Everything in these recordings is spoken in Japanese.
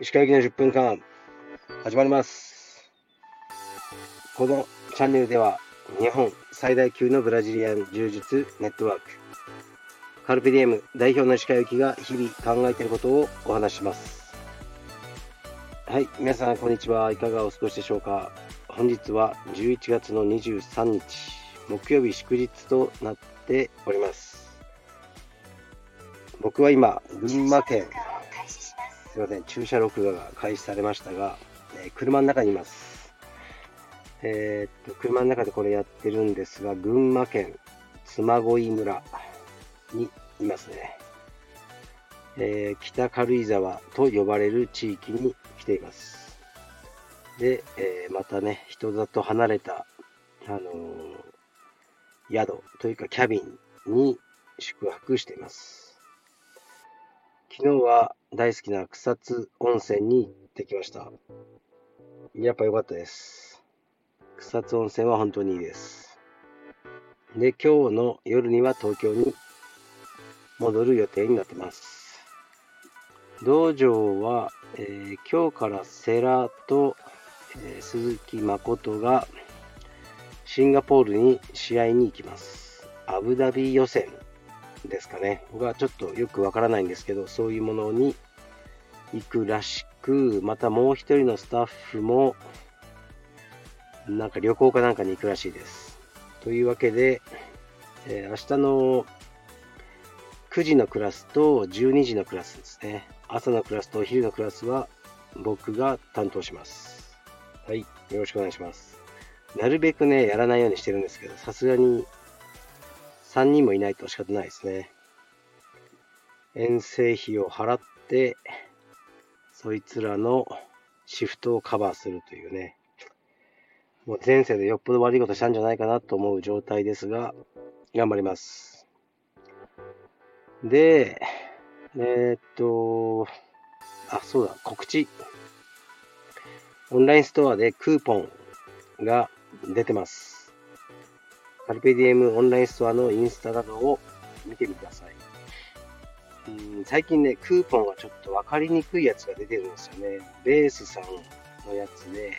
石川行きの10分間始まります。このチャンネルでは日本最大級のブラジリアン柔術ネットワークカルペディエム代表の石川行きが日々考えていることをお話します。はい皆さんこんにちは。いかがお過ごしでしょうか。本日は11月の23日木曜日祝日となっております。僕は今群馬県すいません、駐車録画が開始されましたが、えー、車の中にいます。えー、っと、車の中でこれやってるんですが、群馬県嬬恋村にいますね。えー、北軽井沢と呼ばれる地域に来ています。で、えまたね、人里離れた、あの宿というかキャビンに宿泊しています。昨日は大好きな草津温泉に行ってきました。やっぱ良かったです。草津温泉は本当にいいです。で、今日の夜には東京に戻る予定になってます。道場は、えー、今日から世良と、えー、鈴木誠がシンガポールに試合に行きます。アブダビ予選ですかね。僕はちょっとよくわからないんですけど、そういうものに行くらしく、またもう一人のスタッフも、なんか旅行かなんかに行くらしいです。というわけで、えー、明日の9時のクラスと12時のクラスですね。朝のクラスとお昼のクラスは僕が担当します。はい。よろしくお願いします。なるべくね、やらないようにしてるんですけど、さすがに3人もいないと仕方ないですね。遠征費を払って、そいつらのシフトをカバーするというね。もう前世でよっぽど悪いことしたんじゃないかなと思う状態ですが、頑張ります。で、えー、っと、あ、そうだ、告知。オンラインストアでクーポンが出てます。カルペディエムオンラインストアのインスタなどを見てみてください。うん最近ね、クーポンがちょっと分かりにくいやつが出てるんですよね。ベースさんのやつで、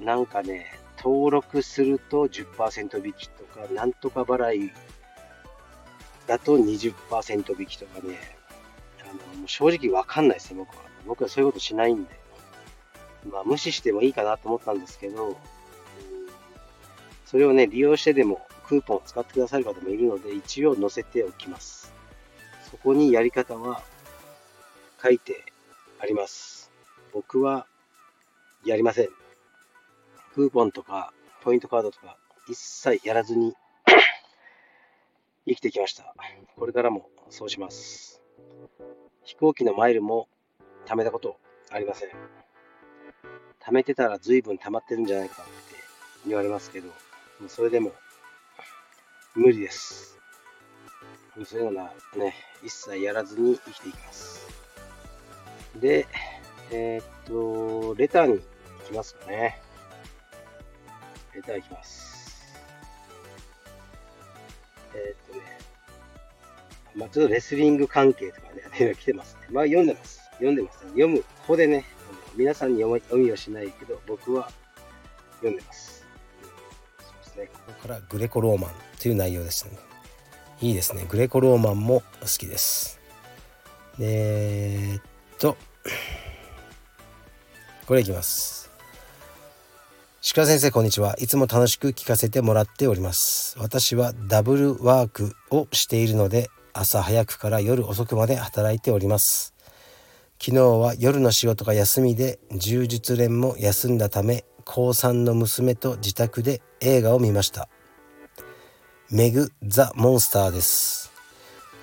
なんかね、登録すると10%引きとか、なんとか払いだと20%引きとかね、あのもう正直わかんないですね、僕は。僕はそういうことしないんで。まあ、無視してもいいかなと思ったんですけど、それをね、利用してでもクーポンを使ってくださる方もいるので、一応載せておきます。そこにやり方は書いてあります。僕はやりません。クーポンとかポイントカードとか一切やらずに 生きてきました。これからもそうします。飛行機のマイルも貯めたことありません。貯めてたら随分貯まってるんじゃないかって言われますけど、それでも無理です。そういうのはね、一切やらずに生きていきます。で、えー、っと、レターに行きますかね。レター行きます。えー、っとね、まあ、ちょっとレスリング関係とかね、来てますね。まあ読んでます。読んでます、ね。読む方でね、皆さんに読みはしないけど、僕は読んでます。ねここからグレコローマンという内容ですね。いいですね。グレコローマンも好きです。えー、っとこれいきます。鹿先生こんにちは。いつも楽しく聞かせてもらっております。私はダブルワークをしているので朝早くから夜遅くまで働いております。昨日は夜の仕事が休みで柔術連も休んだため高3の娘と自宅で映画を見ました。メグ・ザ・モンスターです。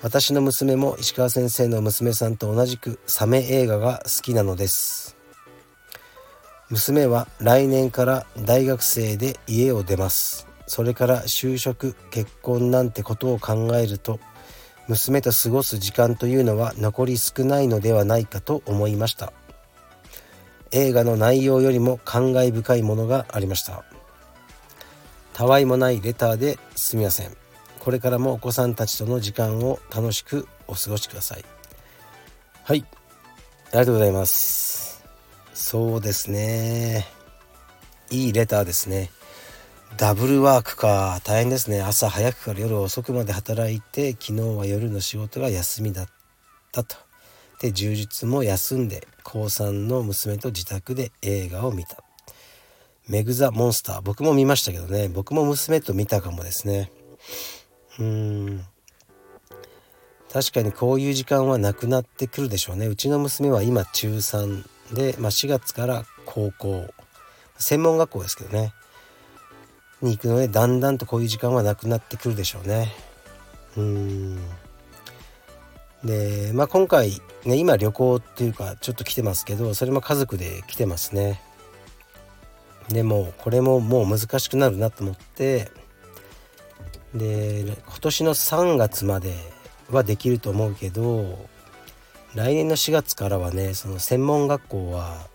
私の娘も石川先生の娘さんと同じくサメ映画が好きなのです。娘は来年から大学生で家を出ます。それから就職結婚なんてことを考えると娘と過ごす時間というのは残り少ないのではないかと思いました。映画の内容よりも感慨深いものがありました。たわいもないレターですみません。これからもお子さんたちとの時間を楽しくお過ごしください。はい。ありがとうございます。そうですね。いいレターですね。ダブルワークか。大変ですね。朝早くから夜遅くまで働いて昨日は夜の仕事が休みだったと。で充実も休んで高3の娘と自宅で映画を見た。メグ・ザ・モンスター。僕も見ましたけどね。僕も娘と見たかもですね。うーん。確かにこういう時間はなくなってくるでしょうね。うちの娘は今中3で、まあ、4月から高校。専門学校ですけどね。に行くのでだんだんとこういう時間はなくなってくるでしょうね。うん。でまあ今回ね今旅行っていうかちょっと来てますけどそれも家族で来てますね。でもこれももう難しくなるなと思ってで今年の3月まではできると思うけど来年の4月からはねその専門学校は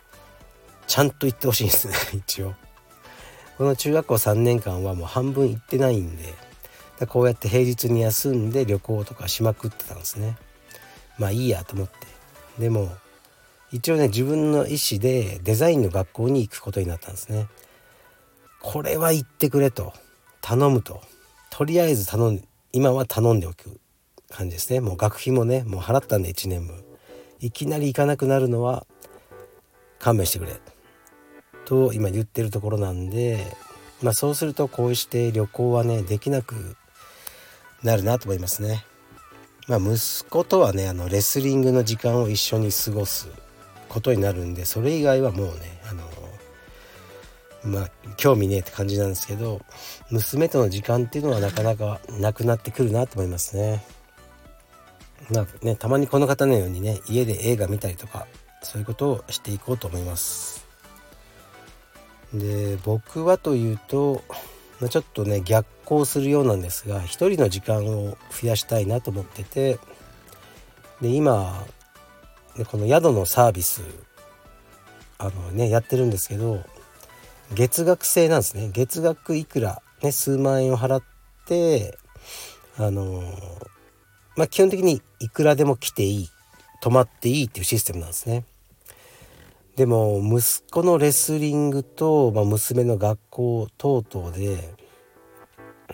ちゃんと行ってほしいんですね 一応。この中学校3年間はもう半分行ってないんでこうやって平日に休んで旅行とかしまくってたんですね。まあいいやと思って。でも一応ね自分の意思でデザインの学校に行くことになったんですね。これは行ってくれと。頼むと。とりあえず頼ん今は頼んでおく感じですね。もう学費もねもう払ったんで1年分。いきなり行かなくなるのは勘弁してくれ。と今言ってるところなんでまあそうするとこうして旅行はねできなくなるなと思いますね。まあ息子とはねあのレスリングの時間を一緒に過ごすことになるんでそれ以外はもうねあのまあ興味ねえって感じなんですけど娘との時間っていうのはなかなかなくなってくるなと思いますね。まあねたまにこの方のようにね家で映画見たりとかそういうことをしていこうと思います。で僕はというと、まあ、ちょっとね逆行するようなんですが一人の時間を増やしたいなと思っててで今でこの宿のサービスあのねやってるんですけど月額制なんですね。月額いくら、ね、数万円を払ってあのまあ基本的にいくらでも来ていい泊まっていいっていうシステムなんですね。でも息子のレスリングと、まあ、娘の学校等々で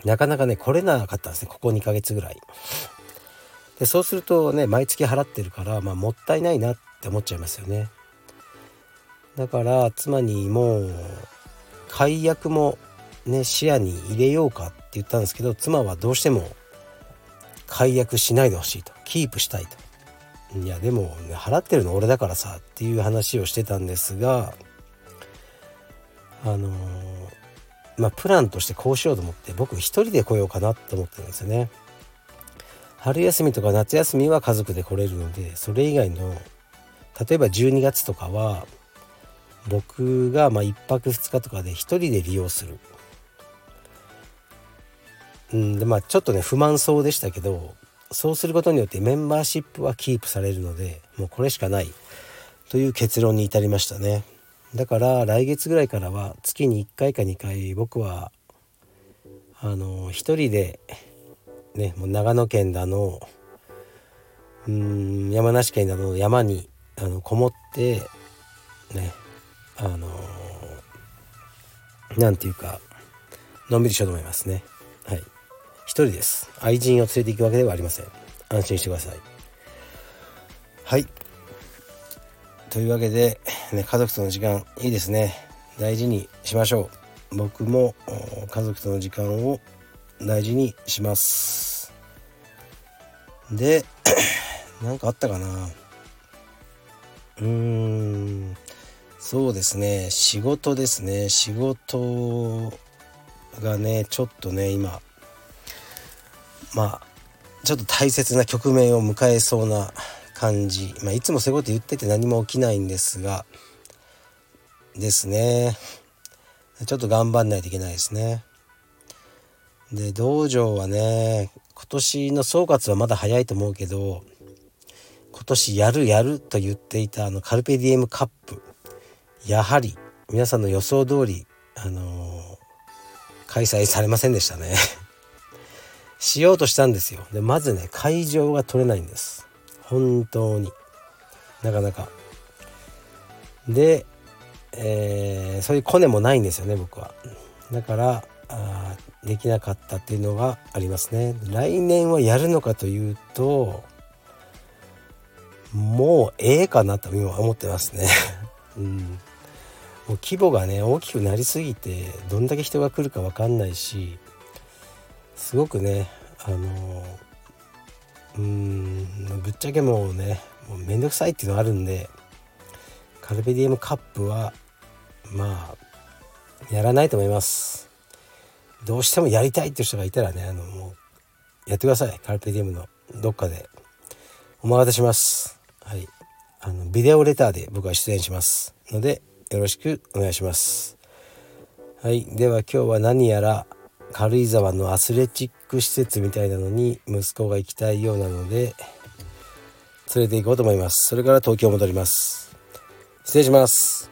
なかなかね来れなかったんですね。ここ2ヶ月ぐらい。でそうするとね毎月払ってるから、まあ、もったいないなって思っちゃいますよね。だから妻にもう解約もね視野に入れようかって言ったんですけど妻はどうしても解約しないでほしいと。キープしたいと。いやでも、ね、払ってるの俺だからさっていう話をしてたんですがあの、まあプランとしてこうしようと思って僕一人で来ようかなと思ってるんですよね。春休みとか夏休みは家族で来れるのでそれ以外の例えば12月とかは僕がま1泊2日とかで1人で利用する。うんでまあちょっとね不満そうでしたけどそうすることによってメンバーシップはキープされるのでもうこれしかない。という結論に至りましたね。だから来月ぐらいからは月に1回か2回僕はあの一人でねもう長野県だのうん山梨県などの山にあのこもってねあのなんていうかのんびりしようと思いますね。はい。一人です。愛人を連れて行くわけではありません。安心してください。はい。というわけで、ね、家族との時間いいですね。大事にしましょう。僕も家族との時間を大事にします。で 何かあったかな。うーん。そうですね。仕事ですね。仕事がねちょっとね今まあちょっと大切な局面を迎えそうな感じ、まあ、いつもそういうこと言ってて何も起きないんですが。ですね。ちょっと頑張んないといけないですね。で道場はね今年の総括はまだ早いと思うけど今年やるやると言っていたあのカルペディエムカップ。やはり皆さんの予想通りあのー、開催されませんでしたね。しようとしたんですよ。でまずね会場が取れないんです。本当に。なかなか。で、えー、そういうコネもないんですよね僕は。だからあできなかったっていうのがありますね。来年はやるのかというともうええかなと今思ってますね。うん。もう規模がね大きくなりすぎてどんだけ人が来るか分かんないしすごくねあのうーんぶっちゃけもうねもうめんどくさいっていうのがあるんでカルペディエムカップはまあやらないと思います。どうしてもやりたいっていう人がいたらねあのもうやってください。カルペディエムのどっかで。お任せします。はい。あのビデオレターで僕は出演します。のでよろしくお願いします。はい。では今日は何やら軽井沢のアスレチック施設みたいなのに息子が行きたいようなので連れて行こうと思います。それから東京戻ります。失礼します。